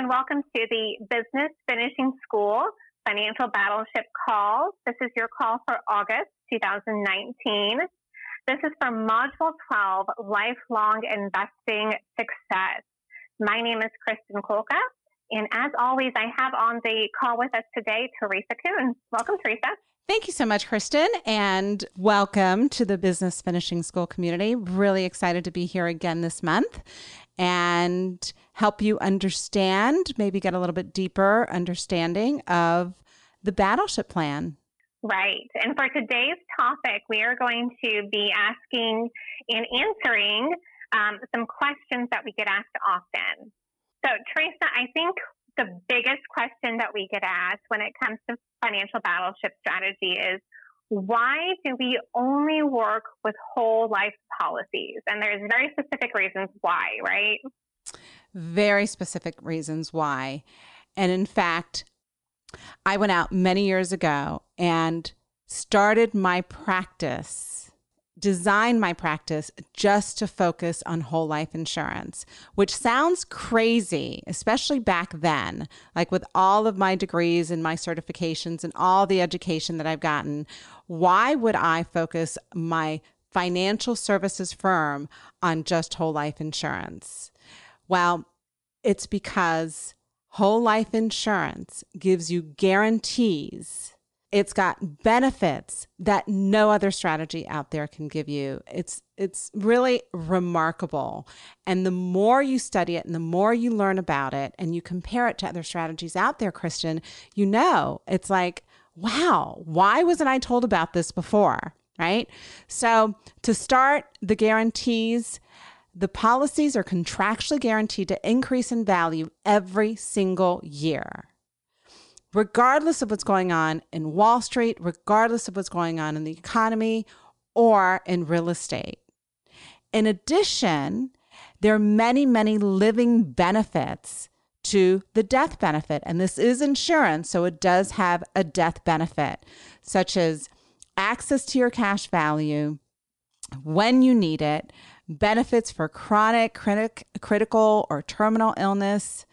and welcome to the Business Finishing School Financial Battleship Call. This is your call for August 2019. This is for Module 12 Lifelong Investing Success. My name is Kristen Kolka, and as always, I have on the call with us today Teresa Kuhn. Welcome, Teresa. Thank you so much, Kristen, and welcome to the Business Finishing School community. Really excited to be here again this month and help you understand, maybe get a little bit deeper understanding of the battleship plan. Right. And for today's topic, we are going to be asking and answering um, some questions that we get asked often. So, Teresa, I think the biggest question that we get asked when it comes to financial battleship strategy is why do we only work with whole life policies? And there's very specific reasons why, right? Very specific reasons why. And in fact, I went out many years ago and started my practice design my practice just to focus on whole life insurance, which sounds crazy, especially back then. Like with all of my degrees and my certifications and all the education that I've gotten, why would I focus my financial services firm on just whole life insurance? Well, it's because whole life insurance gives you guarantees it's got benefits that no other strategy out there can give you. It's it's really remarkable. And the more you study it and the more you learn about it and you compare it to other strategies out there, Kristen, you know, it's like, wow, why wasn't I told about this before? Right? So, to start, the guarantees the policies are contractually guaranteed to increase in value every single year regardless of what's going on in Wall Street, regardless of what's going on in the economy or in real estate. In addition, there are many, many living benefits to the death benefit. And this is insurance, so it does have a death benefit, such as access to your cash value when you need it, benefits for chronic, critic, critical, or terminal illness,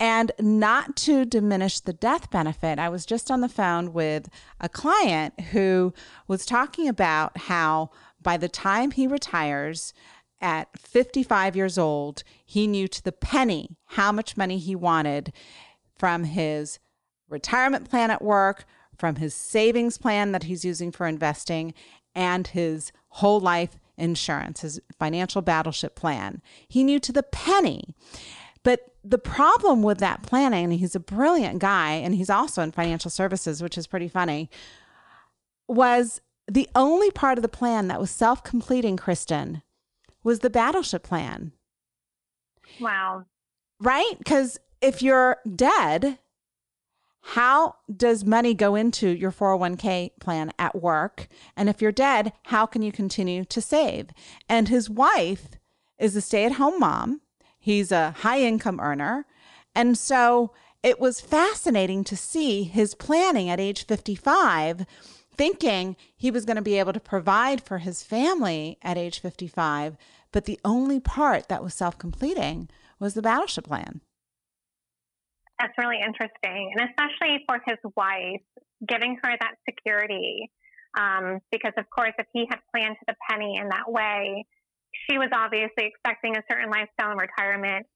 and not to diminish the death benefit, I was just on the phone with a client who was talking about how by the time he retires at 55 years old, he knew to the penny how much money he wanted from his retirement plan at work, from his savings plan that he's using for investing, and his whole life insurance, his financial battleship plan. He knew to the penny. The problem with that planning, and he's a brilliant guy, and he's also in financial services, which is pretty funny, was the only part of the plan that was self completing, Kristen, was the battleship plan. Wow. Right? Because if you're dead, how does money go into your 401k plan at work? And if you're dead, how can you continue to save? And his wife is a stay at home mom He's a high income earner. And so it was fascinating to see his planning at age 55, thinking he was going to be able to provide for his family at age 55. But the only part that was self completing was the battleship plan. That's really interesting. And especially for his wife, giving her that security. Um, because, of course, if he had planned to the penny in that way, she was obviously expecting a certain lifestyle in retirement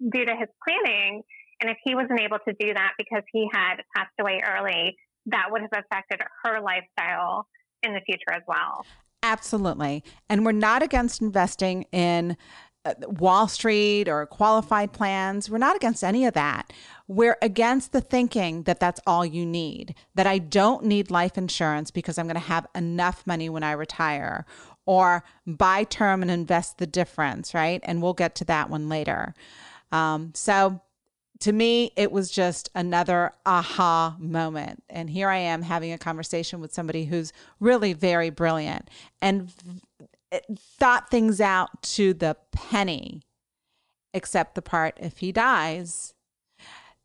due to his planning. And if he wasn't able to do that because he had passed away early, that would have affected her lifestyle in the future as well. Absolutely. And we're not against investing in uh, Wall Street or qualified plans. We're not against any of that. We're against the thinking that that's all you need, that I don't need life insurance because I'm going to have enough money when I retire, or buy term and invest the difference, right? And we'll get to that one later. Um, so to me, it was just another aha moment. And here I am having a conversation with somebody who's really very brilliant and thought things out to the penny, except the part if he dies,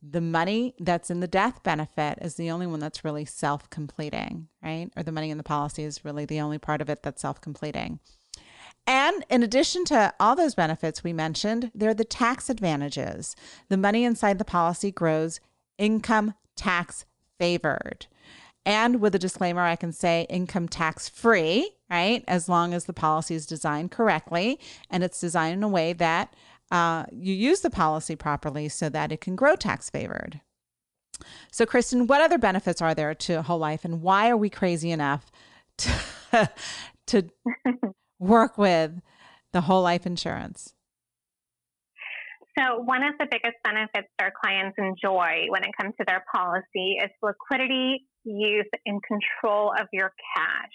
the money that's in the death benefit is the only one that's really self completing, right? Or the money in the policy is really the only part of it that's self completing. And in addition to all those benefits we mentioned, there are the tax advantages. The money inside the policy grows income tax favored. And with a disclaimer, I can say income tax free, right? As long as the policy is designed correctly and it's designed in a way that uh, you use the policy properly so that it can grow tax favored. So, Kristen, what other benefits are there to whole life, and why are we crazy enough to, to work with the whole life insurance? So, one of the biggest benefits our clients enjoy when it comes to their policy is liquidity, use, and control of your cash.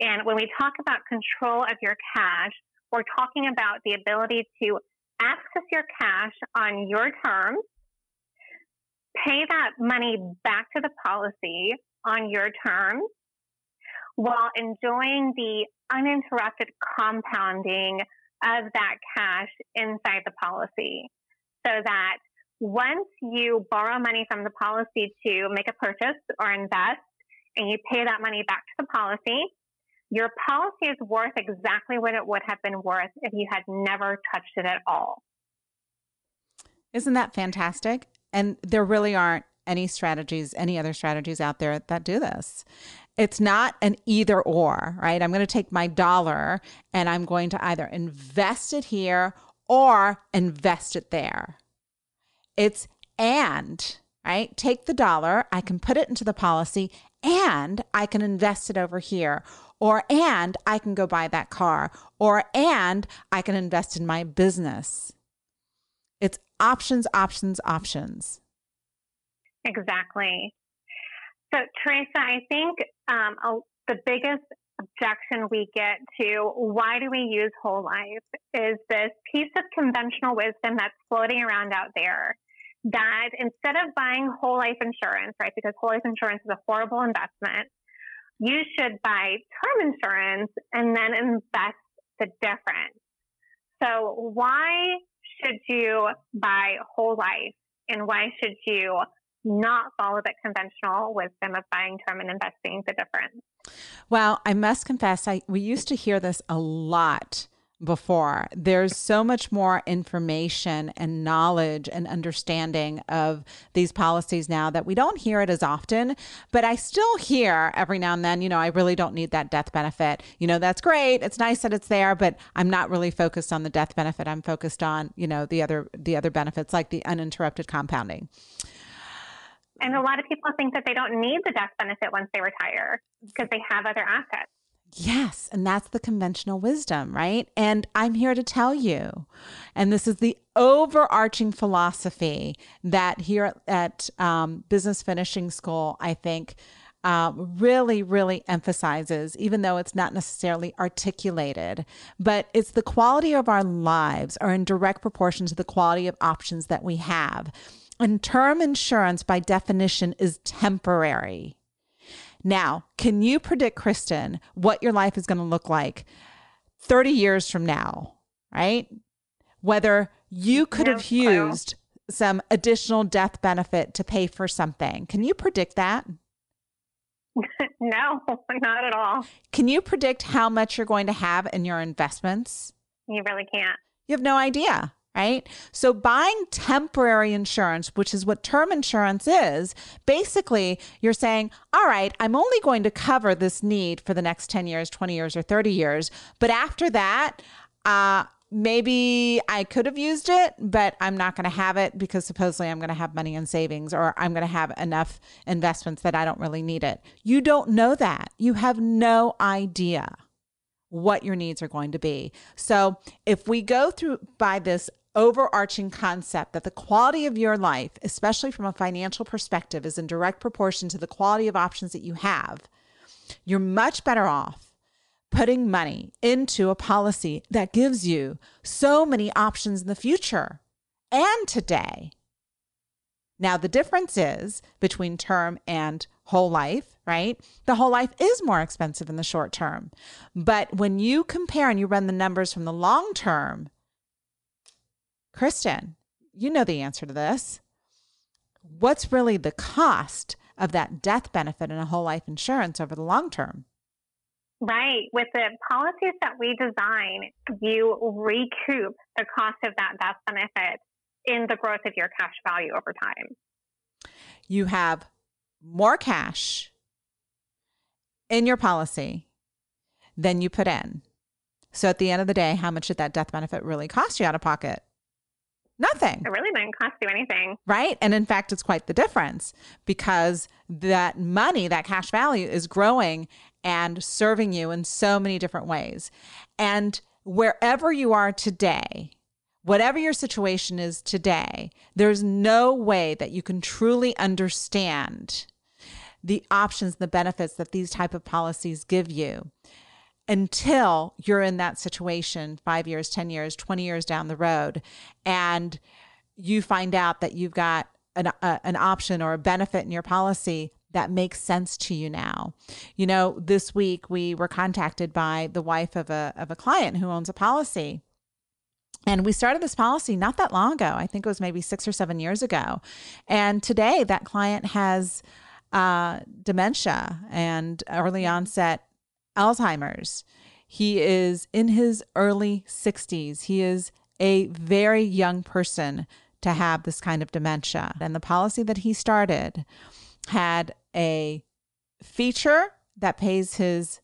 And when we talk about control of your cash, we're talking about the ability to access your cash on your terms, pay that money back to the policy on your terms, while enjoying the uninterrupted compounding of that cash inside the policy. So that once you borrow money from the policy to make a purchase or invest, and you pay that money back to the policy, your policy is worth exactly what it would have been worth if you had never touched it at all. Isn't that fantastic? And there really aren't any strategies, any other strategies out there that do this. It's not an either or, right? I'm going to take my dollar and I'm going to either invest it here or invest it there. It's and, right? Take the dollar, I can put it into the policy and I can invest it over here or and I can go buy that car, or and I can invest in my business. It's options, options, options. Exactly. So, Teresa, I think um, a, the biggest objection we get to why do we use whole life is this piece of conventional wisdom that's floating around out there that instead of buying whole life insurance, right, because whole life insurance is a horrible investment, you should buy term insurance and then invest the difference. So why should you buy whole life and why should you not follow the conventional wisdom of buying term and investing the difference? Well, I must confess, I we used to hear this a lot before. There's so much more information and knowledge and understanding of these policies now that we don't hear it as often, but I still hear every now and then, you know, I really don't need that death benefit. You know, that's great. It's nice that it's there, but I'm not really focused on the death benefit. I'm focused on, you know, the other the other benefits like the uninterrupted compounding. And a lot of people think that they don't need the death benefit once they retire because they have other assets. Yes. And that's the conventional wisdom, right? And I'm here to tell you, and this is the overarching philosophy that here at um, Business Finishing School, I think. Uh, really, really emphasizes, even though it's not necessarily articulated, but it's the quality of our lives are in direct proportion to the quality of options that we have. And term insurance, by definition, is temporary. Now, can you predict, Kristen, what your life is going to look like 30 years from now, right? Whether you could no have used some additional death benefit to pay for something. Can you predict that? no, not at all. Can you predict how much you're going to have in your investments? You really can't. You have no idea right? So buying temporary insurance, which is what term insurance is, basically you're saying, all right, I'm only going to cover this need for the next 10 years, 20 years, or 30 years. But after that, uh, maybe I could have used it, but I'm not going to have it because supposedly I'm going to have money in savings or I'm going to have enough investments that I don't really need it. You don't know that. You have no idea what your needs are going to be. So, if we go through by this overarching concept that the quality of your life, especially from a financial perspective, is in direct proportion to the quality of options that you have, you're much better off putting money into a policy that gives you so many options in the future and today. Now, the difference is between term and whole life, right? The whole life is more expensive in the short term. But when you compare and you run the numbers from the long term, Kristen, you know the answer to this. What's really the cost of that death benefit and a whole life insurance over the long term? Right. With the policies that we design, you recoup the cost of that death benefit in the growth of your cash value over time. You have more cash in your policy than you put in. So at the end of the day, how much did that death benefit really cost you out of pocket? Nothing. It really didn't cost you anything. Right. And in fact, it's quite the difference because that money, that cash value is growing and serving you in so many different ways. And wherever you are today, whatever your situation is today, there's no way that you can truly understand the options, the benefits that these type of policies give you until you're in that situation 5 years, 10 years, 20 years down the road and you find out that you've got an, a, an option or a benefit in your policy that makes sense to you now. You know, this week we were contacted by the wife of a of a client who owns a policy. And we started this policy not that long ago. I think it was maybe 6 or 7 years ago. And today that client has uh, dementia and early onset Alzheimer's. He is in his early 60s. He is a very young person to have this kind of dementia. And the policy that he started had a feature that pays his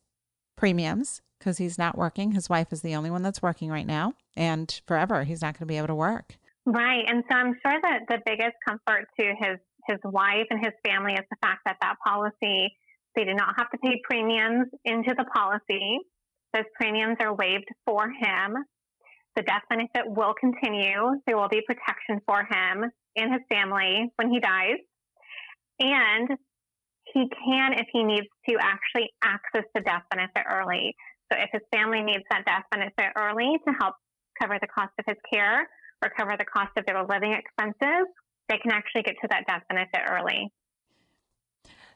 premiums because he's not working. His wife is the only one that's working right now, and forever he's not going to be able to work. Right, and so I'm sure that the biggest comfort to his his wife and his family is the fact that that policy they do not have to pay premiums into the policy. Those premiums are waived for him. The death benefit will continue. There will be protection for him and his family when he dies. And he can, if he needs to, actually access the death benefit early. So if his family needs that death benefit early to help cover the cost of his care or cover the cost of their living expenses, they can actually get to that death benefit early.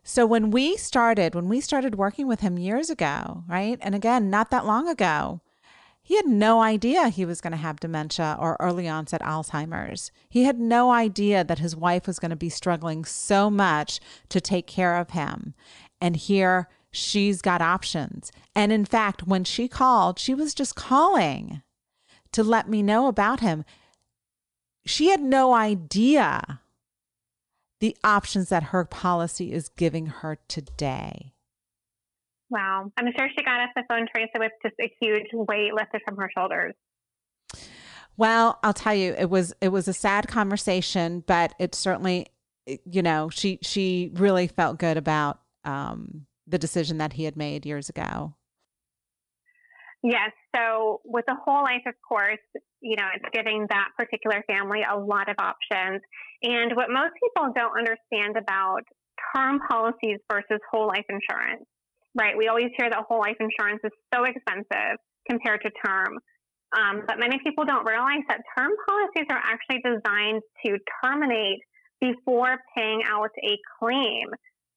So when we started, when we started working with him years ago, right? And again, not that long ago, he had no idea he was going to have dementia or early onset Alzheimer's. He had no idea that his wife was going to be struggling so much to take care of him. And here she's got options. And in fact, when she called, she was just calling to let me know about him. She had no idea the options that her policy is giving her today. Wow. I'm sure she got off the phone, Teresa, with just a huge weight lifted from her shoulders. Well, I'll tell you, it was it was a sad conversation, but it certainly, you know, she she really felt good about um, the decision that he had made years ago. Yes. So with the whole life, of course, you know, it's giving that particular family a lot of options. And what most people don't understand about term policies versus whole life insurance right? We always hear that whole life insurance is so expensive compared to term. Um, but many people don't realize that term policies are actually designed to terminate before paying out a claim.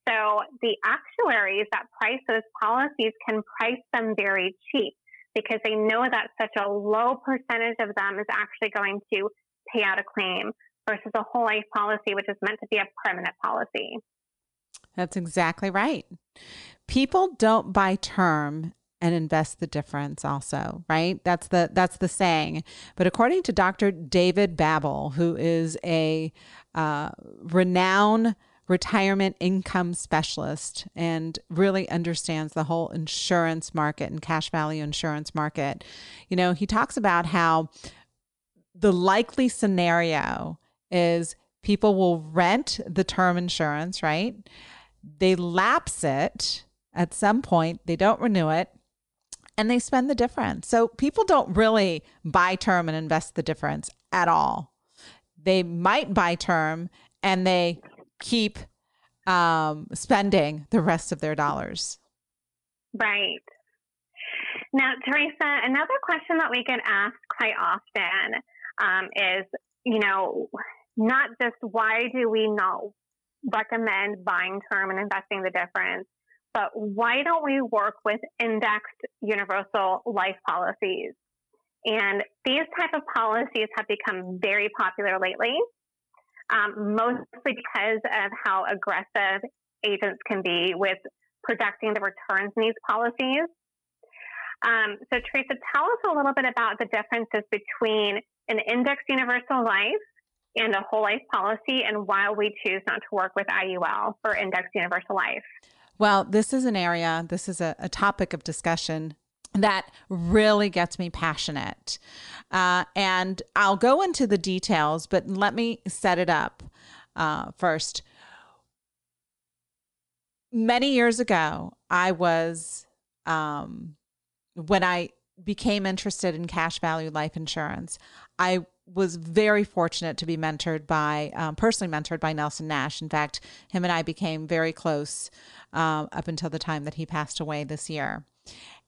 So the actuaries that price those policies can price them very cheap because they know that such a low percentage of them is actually going to pay out a claim versus a whole life policy, which is meant to be a permanent policy. That's exactly right. People don't buy term and invest the difference also right? That's the that's the saying. But according to dr david Babbel who is a uh, renowned retirement income specialist and really understands the whole insurance market and cash value insurance market you know he talks about how the likely scenario is people will rent the term insurance right they lapse it at some point, they don't renew it and they spend the difference. So people don't really buy term and invest the difference at all. They might buy term and they keep um, spending the rest of their dollars. Right. Now, Teresa, another question that we get asked quite often um, is, you know, not just why do we not recommend buying term and investing the difference, but why don't we work with indexed universal life policies? And these type of policies have become very popular lately, um, mostly because of how aggressive agents can be with projecting the returns in these policies. Um, so, Teresa, tell us a little bit about the differences between an index universal life and a whole life policy and why we choose not to work with IUL for index universal life. Well, this is an area, this is a, a topic of discussion that really gets me passionate. Uh, and I'll go into the details, but let me set it up uh, first. Many years ago, I was, um, when I became interested in cash value life insurance, I was very fortunate to be mentored by, um, personally mentored by Nelson Nash. In fact, him and I became very close um, up until the time that he passed away this year.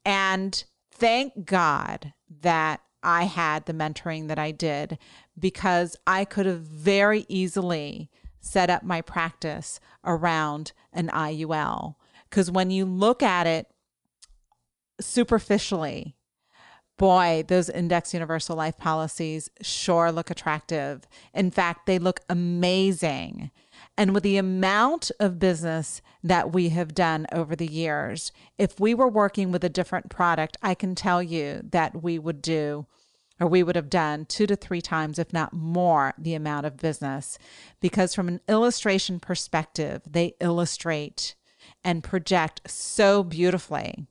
And thank God that I had the mentoring that I did because I could have very easily set up my practice around an IUL. Because when you look at it superficially, boy, those index universal life policies sure look attractive. In fact, they look amazing. And with the amount of business that we have done over the years, if we were working with a different product, I can tell you that we would do or we would have done two to three times, if not more, the amount of business. Because from an illustration perspective, they illustrate and project so beautifully.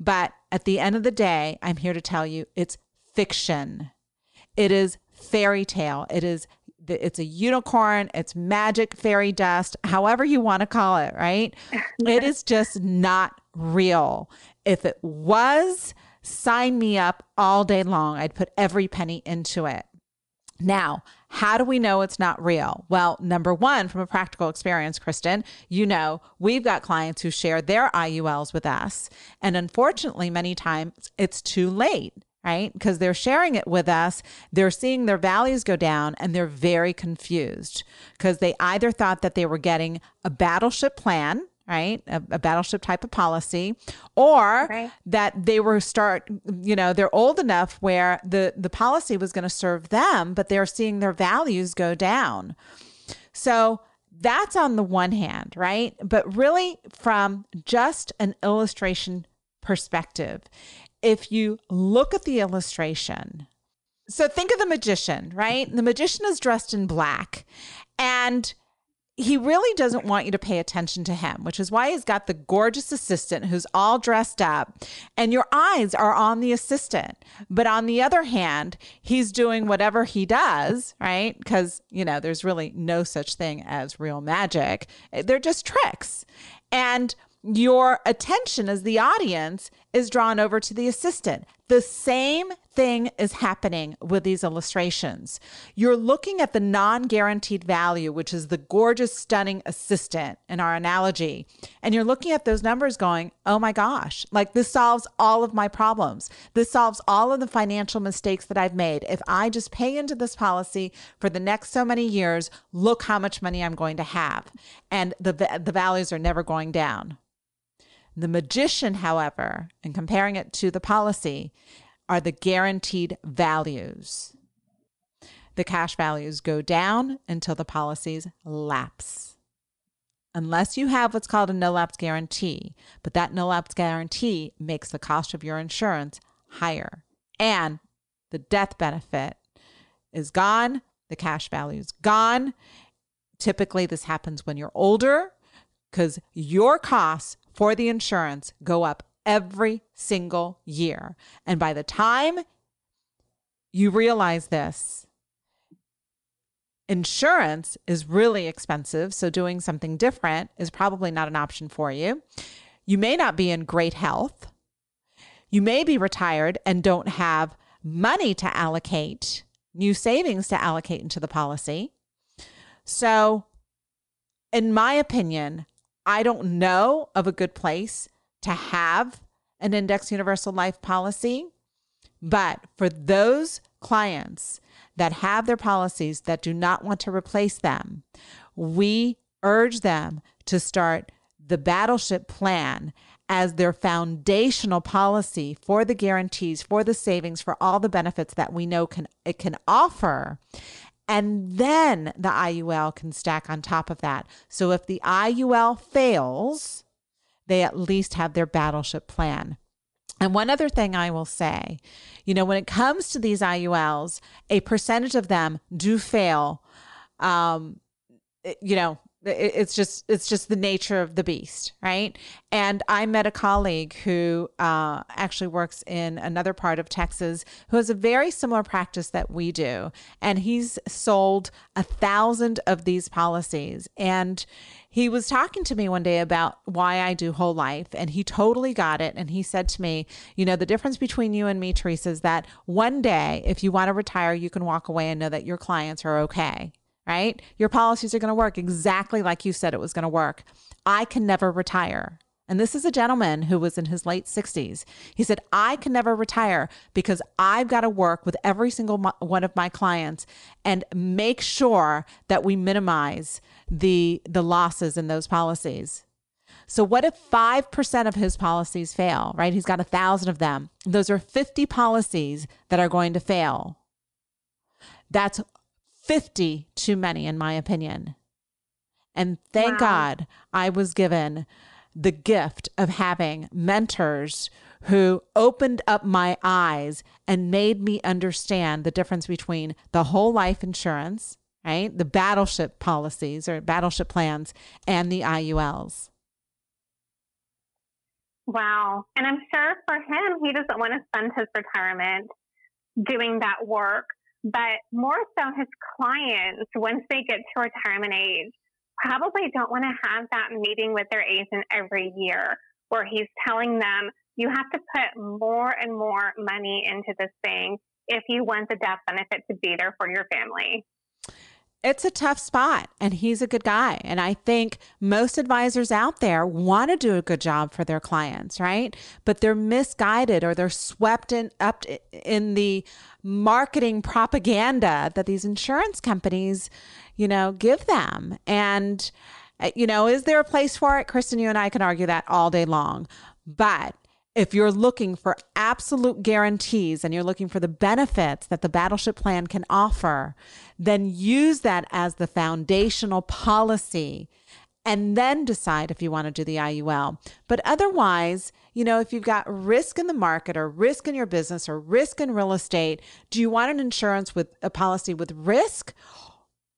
But at the end of the day, I'm here to tell you it's fiction. It is fairy tale. It is it's a unicorn, it's magic fairy dust, however you want to call it, right? it is just not real. If it was, sign me up all day long. I'd put every penny into it. Now, how do we know it's not real? Well, number one, from a practical experience, Kristen, you know, we've got clients who share their IULs with us. And unfortunately, many times it's too late right? Because they're sharing it with us, they're seeing their values go down, and they're very confused because they either thought that they were getting a battleship plan, right a, a, battleship type of policy or right. that they were start you know they're old enough where the the policy was going to serve them but they're seeing their values go down so that's on the one hand right but really from just an illustration perspective if you look at the illustration, so think of the magician, right? The magician is dressed in black and he really doesn't want you to pay attention to him, which is why he's got the gorgeous assistant who's all dressed up, and your eyes are on the assistant. But on the other hand, he's doing whatever he does, right? Because, you know, there's really no such thing as real magic, they're just tricks. And your attention as the audience is drawn over to the assistant. The same thing is happening with these illustrations. You're looking at the non guaranteed value, which is the gorgeous, stunning assistant in our analogy, and you're looking at those numbers going, oh my gosh, like this solves all of my problems. This solves all of the financial mistakes that I've made. If I just pay into this policy for the next so many years, look how much money I'm going to have. And the, the values are never going down. The magician, however, and comparing it to the policy, are the guaranteed values. The cash values go down until the policies lapse. Unless you have what's called a no lapse guarantee, but that no lapse guarantee makes the cost of your insurance higher. And the death benefit is gone, the cash value is gone. Typically, this happens when you're older because your costs for the insurance go up every single year. And by the time you realize this, insurance is really expensive. So doing something different is probably not an option for you. You may not be in great health. You may be retired and don't have money to allocate, new savings to allocate into the policy. So, in my opinion, I don't know of a good place to have an index universal life policy. But for those clients that have their policies that do not want to replace them, we urge them to start the battleship plan as their foundational policy for the guarantees, for the savings, for all the benefits that we know can it can offer. And then the IUL can stack on top of that. So if the IUL fails, they at least have their battleship plan. And one other thing I will say, you know, when it comes to these IULs, a percentage of them do fail. Um, you know, it's just it's just the nature of the beast right? And i met a colleague who uh, actually works in another part of texas who has a very similar practice that we do. And he's sold a thousand of these policies. And he was talking to me one day about why i do whole life and he totally got it. And he said to me you know the difference between you and me teresa is that one day if you want to retire you can walk away and know that your clients are okay right? Your policies are going to work exactly like you said it was going to work. I can never retire. And this is a gentleman who was in his late 60s. He said, I can never retire because I've got to work with every single one of my clients and make sure that we minimize the, the losses in those policies. So, what if 5% of his policies fail, right? He's got a thousand of them. Those are 50 policies that are going to fail. That's 50 too many, in my opinion. And thank wow. God I was given the gift of having mentors who opened up my eyes and made me understand the difference between the whole life insurance, right? The battleship policies or battleship plans and the IULs. Wow. And I'm sure for him, he doesn't want to spend his retirement doing that work but more so his clients, once they get to retirement age, probably don't want to have that meeting with their agent every year where he's telling them, you have to put more and more money into this thing if you want the death benefit to be there for your family. It's a tough spot and he's a good guy and i think most advisors out there want to do a good job for their clients right? But they're misguided or they're swept in up in the marketing propaganda that these insurance companies you know give them. And uh, you know is there a place for it? Kristen you and i can argue that all day long. But if you're looking for absolute guarantees and you're looking for the benefits that the battleship plan can offer, then use that as the foundational policy and then decide if you want to do the IUL. But otherwise, you know, if you've got risk in the market or risk in your business or risk in real estate, do you want an insurance with a policy with risk?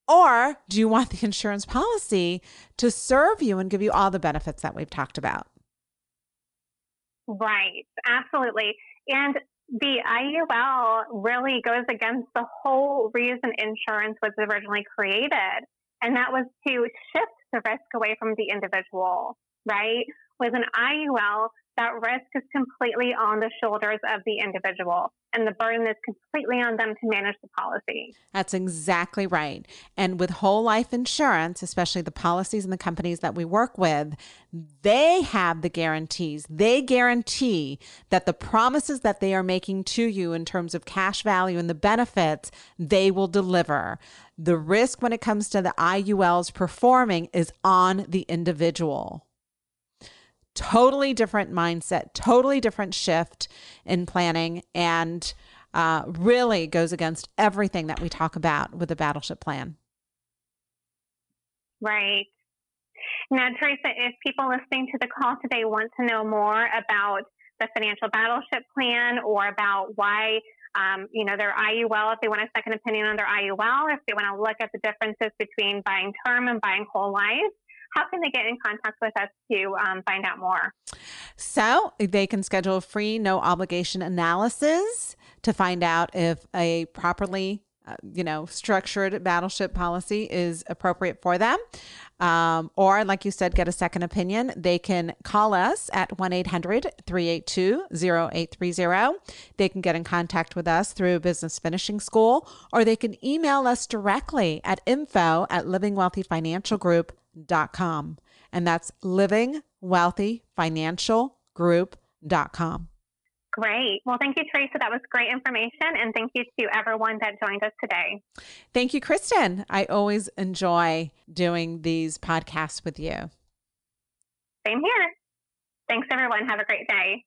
Or do you want the insurance policy to serve you and give you all the benefits that we've talked about? Right, absolutely. And the IUL really goes against the whole reason insurance was originally created. And that was to shift the risk away from the individual, right? With an IUL, that risk is completely on the shoulders of the individual and the burden is completely on them to manage the policy. That's exactly right. And with whole life insurance, especially the policies and the companies that we work with, they have the guarantees. They guarantee that the promises that they are making to you in terms of cash value and the benefits, they will deliver. The risk when it comes to the IULs performing is on the individual totally different mindset, totally different shift in planning, and uh, really goes against everything that we talk about with the battleship plan. Right. Now, Teresa, if people listening to the call today want to know more about the financial battleship plan or about why, um, you know, their IUL, if they want a second opinion on their IUL, if they want to look at the differences between buying term and buying whole life, how can they get in contact with us to um, find out more? So they can schedule a free, no obligation analysis to find out if a properly uh, you know, structured battleship policy is appropriate for them. Um, or, like you said, get a second opinion. They can call us at 1 800 382 0830. They can get in contact with us through Business Finishing School, or they can email us directly at info at livingwealthyfinancialgroup.com com. And that's livingwealthyfinancialgroup.com. Great. Well, thank you, Teresa. That was great information. And thank you to everyone that joined us today. Thank you, Kristen. I always enjoy doing these podcasts with you. Same here. Thanks, everyone. Have a great day.